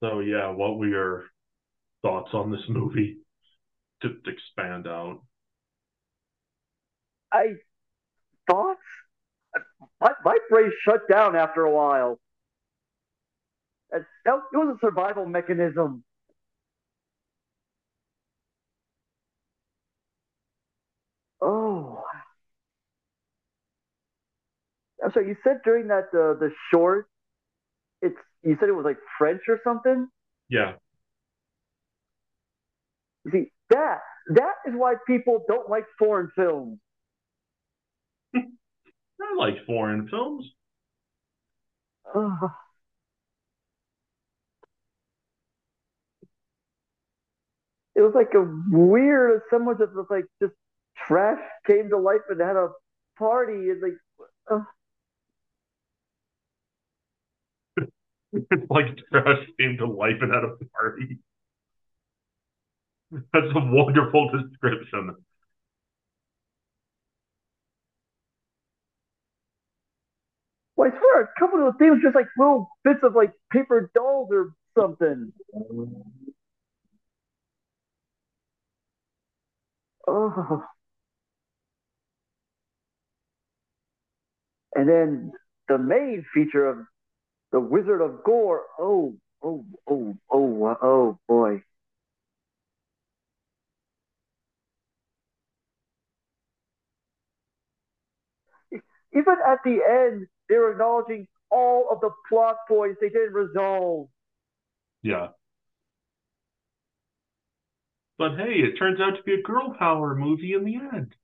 So yeah, what were your thoughts on this movie? To, to expand out. I thoughts. My, my brain shut down after a while. It, was a survival mechanism. Oh, I'm sorry. You said during that uh, the short, it's you said it was like French or something. Yeah. You see that that is why people don't like foreign films. I like foreign films. Uh, it was like a weird assemblage of like just trash came to life and had a party and like. Uh, like trash came to life had a party. That's a wonderful description. Well, I swear, a couple of the things just like little bits of like paper dolls or something. Oh. And then the main feature of the Wizard of Gore. Oh, oh, oh, oh, oh boy. Even at the end, they were acknowledging all of the plot points they didn't resolve. Yeah. But hey, it turns out to be a girl power movie in the end.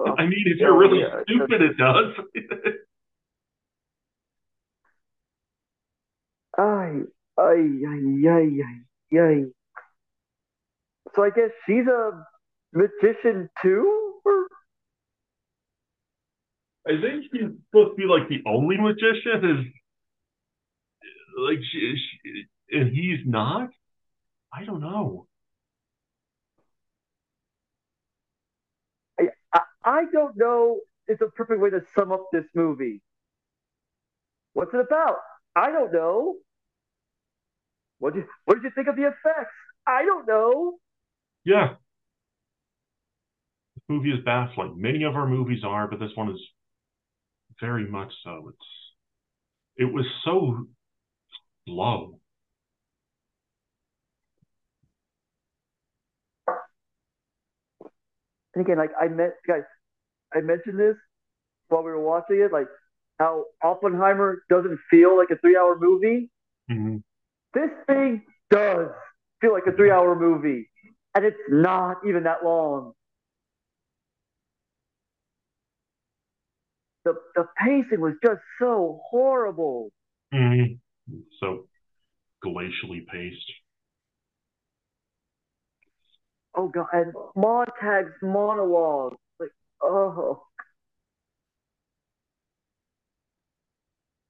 Oh, I mean, if you're really yeah, stupid, it does. ay, ay, ay, ay, ay, ay. So I guess she's a magician too? Or? I think she's supposed to be like the only magician. Is like she, she and he's not. I don't know. I, I, don't know. It's a perfect way to sum up this movie. What's it about? I don't know. What did what did you think of the effects? I don't know. Yeah. This movie is baffling. Many of our movies are, but this one is very much so. It's it was so slow. And again, like I met guys, I mentioned this while we were watching it, like how Oppenheimer doesn't feel like a three-hour movie. Mm-hmm. This thing does feel like a three-hour movie, and it's not even that long. The the pacing was just so horrible. Mm-hmm. So glacially paced. Oh god, and Montag's monologue, like oh,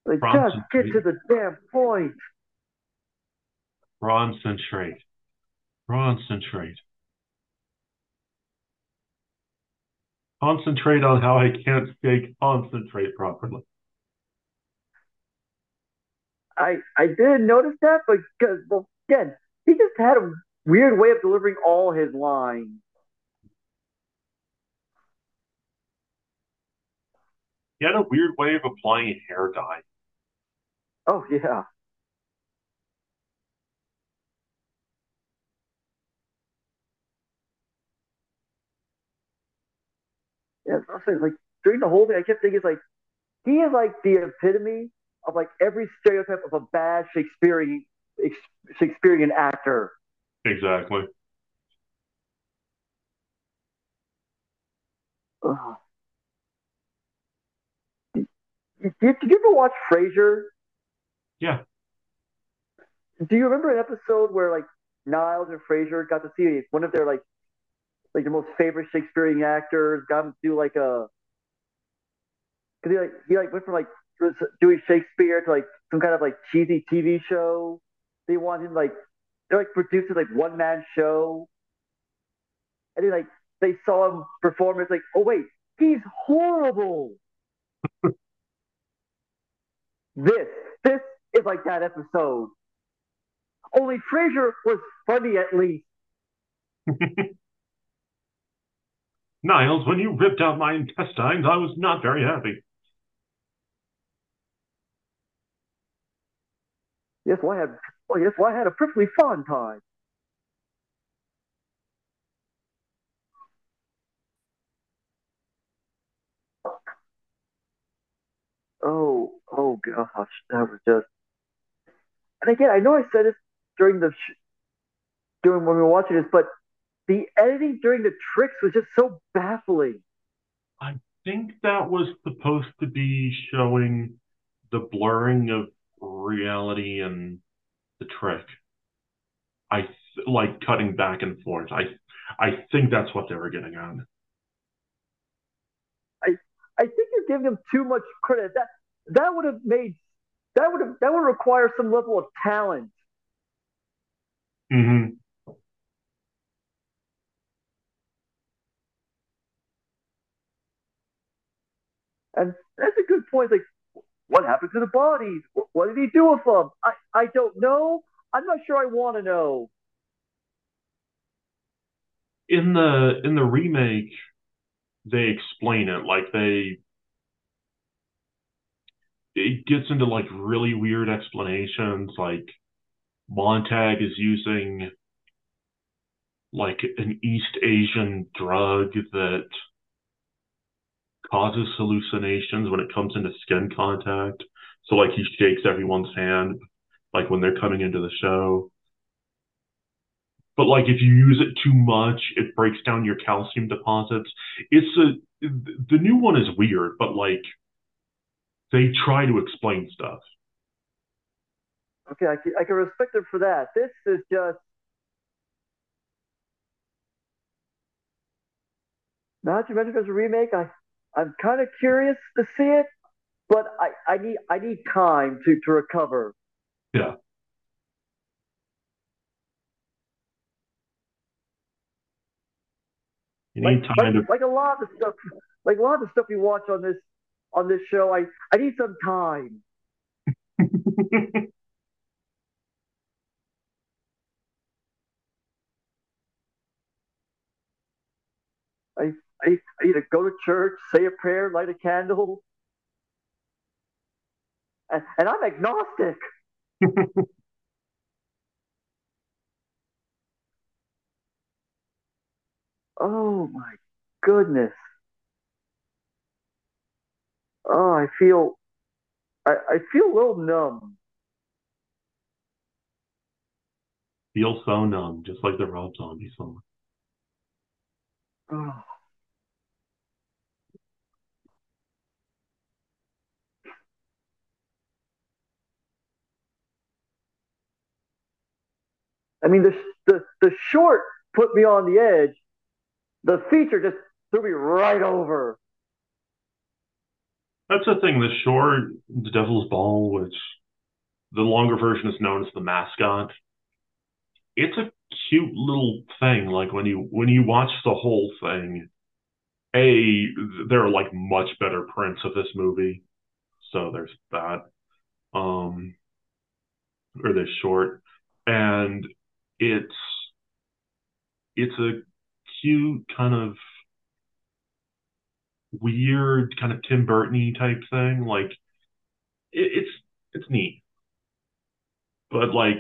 like just get to the damn point. Concentrate, concentrate, concentrate on how I can't say concentrate properly. I I didn't notice that, but because well, again, he just had a weird way of delivering all his lines. He had a weird way of applying hair dye. Oh yeah. Yeah, it's like during the whole thing, I kept thinking, it's like he is like the epitome of like every stereotype of a bad Shakespearean Shakespearean actor. Exactly. Uh, did, did, did you ever watch Frasier? Yeah. Do you remember an episode where like Niles and Frasier got to see one of their like like the most favorite Shakespearean actors got him to do like a because he like he like went from like doing Shakespeare to like some kind of like cheesy TV show. They want him like they're like producing like one man show, and then like they saw him perform. It's like, oh wait, he's horrible. this This is like that episode. Only Frasier was funny at least. Niles, when you ripped out my intestines, I was not very happy. Yes, well, I had. Well, yes, well, I had a perfectly fun time. Oh, oh gosh, that was just. And again, I know I said it during the sh- during when we were watching this, but the editing during the tricks was just so baffling. I think that was supposed to be showing the blurring of reality and the trick. I th- like cutting back and forth. I I think that's what they were getting on. I I think you're giving them too much credit. That that would have made that would have that would require some level of talent. Mm-hmm. And that's a good point. Like, what happened to the bodies? What did he do with them? I, I don't know. I'm not sure I want to know. In the in the remake, they explain it like they gets into like really weird explanations like Montag is using like an East Asian drug that causes hallucinations when it comes into skin contact. So like he shakes everyone's hand like when they're coming into the show. But like if you use it too much, it breaks down your calcium deposits. It's a the new one is weird, but like they try to explain stuff. Okay, I can, I can respect them for that. This is just now that you mentioned as a remake, I I'm kind of curious to see it, but I, I need I need time to, to recover. Yeah. You need like time to like a lot of the stuff like a lot of the stuff we watch on this on this show, I, I need some time. I, I I need to go to church, say a prayer, light a candle, and, and I'm agnostic. Oh my goodness. Oh, I feel I, I feel a little numb. feel so numb, just like the Rob Zombie song. Oh. I mean, the, the the short put me on the edge. The feature just threw me right over. That's the thing. The short, the Devil's Ball, which the longer version is known as the mascot. It's a cute little thing. Like when you when you watch the whole thing, a there are like much better prints of this movie, so there's that. Um, or this short, and it's it's a cute kind of weird kind of Tim Burton type thing. Like it, it's it's neat, but like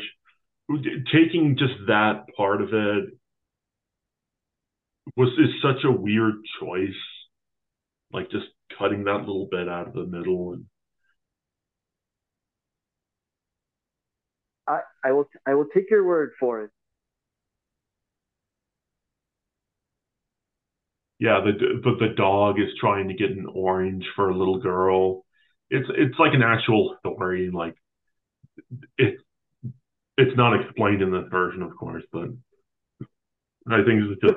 taking just that part of it was is such a weird choice. Like just cutting that little bit out of the middle and I, I will I will take your word for it. Yeah, the but the dog is trying to get an orange for a little girl. It's it's like an actual story. Like it it's not explained in this version, of course, but I think it's just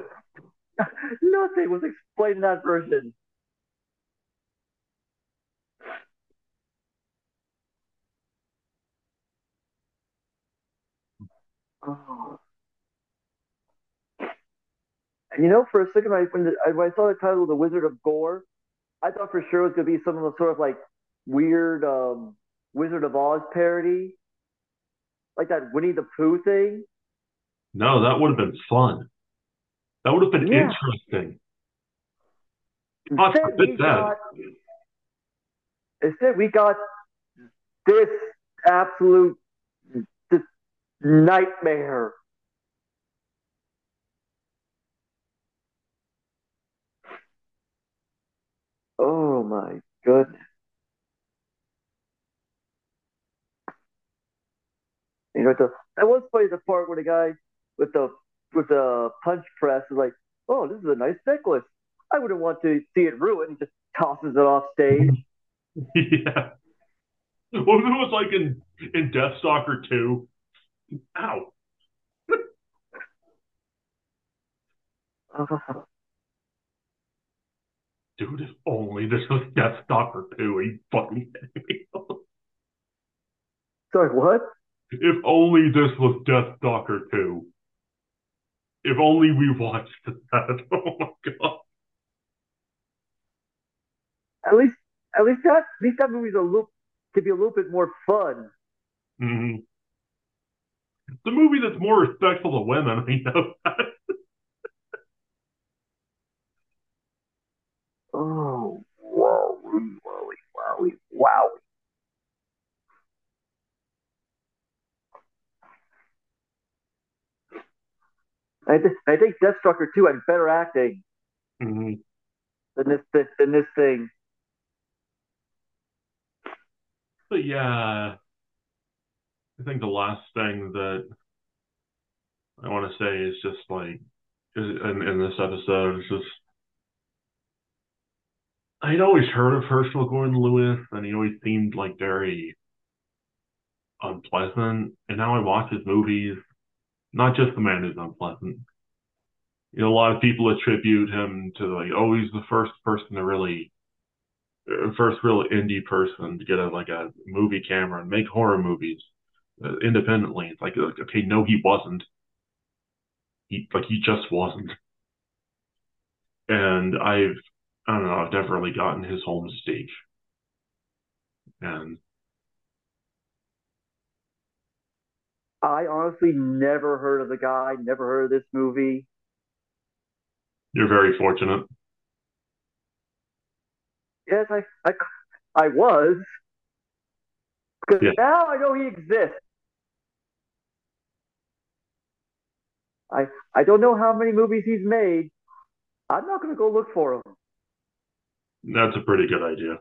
Nothing was explained in that version. Oh. And you know, for a second, I, when, the, when I saw the title, "The Wizard of Gore," I thought for sure it was going to be some of the sort of like weird, um, Wizard of Oz parody, like that Winnie the Pooh thing. No, that would have been fun. That would have been Yeah. interesting. Instead, we that. got instead we got this absolute this nightmare. Oh my goodness. You know, the, that was funny the part where the guy with the with the punch press is like, "Oh, this is a nice necklace. I wouldn't want to see it ruined." He just tosses it off stage. yeah. What if it was like in in Deathstalker 2? Ow. Dude, if only this was Deathstalker 2. Are you fucking kidding me? Sorry, what? if only this was Deathstalker 2. If only we watched that. Oh my god. At least, at least that, at least that movie's a little could be a little bit more fun. Mm-hmm. The movie that's more respectful to women, I know that. I think, I think Deathstalker 2 had better acting hmm than this than this thing. But yeah, I think the last thing that I want to say is just like in, in this episode is just I'd always heard of Herschel Gordon Lewis and he always seemed like very unpleasant. And now I watch his movies, not just The Man Who's Unpleasant. You know, a lot of people attribute him to like, oh, he's the first person to really, uh, first real indie person to get a like a movie camera and make horror movies uh, independently. It's like, okay, no, he wasn't. He like he just wasn't. And I've I don't know, I've never really gotten his whole mistake. And I honestly never heard of the guy, never heard of this movie. you're very fortunate. Yes, I, I, I was. Because Yeah. now I know he exists. I, I don't know how many movies he's made. I'm not going to go look for him. That's a pretty good idea.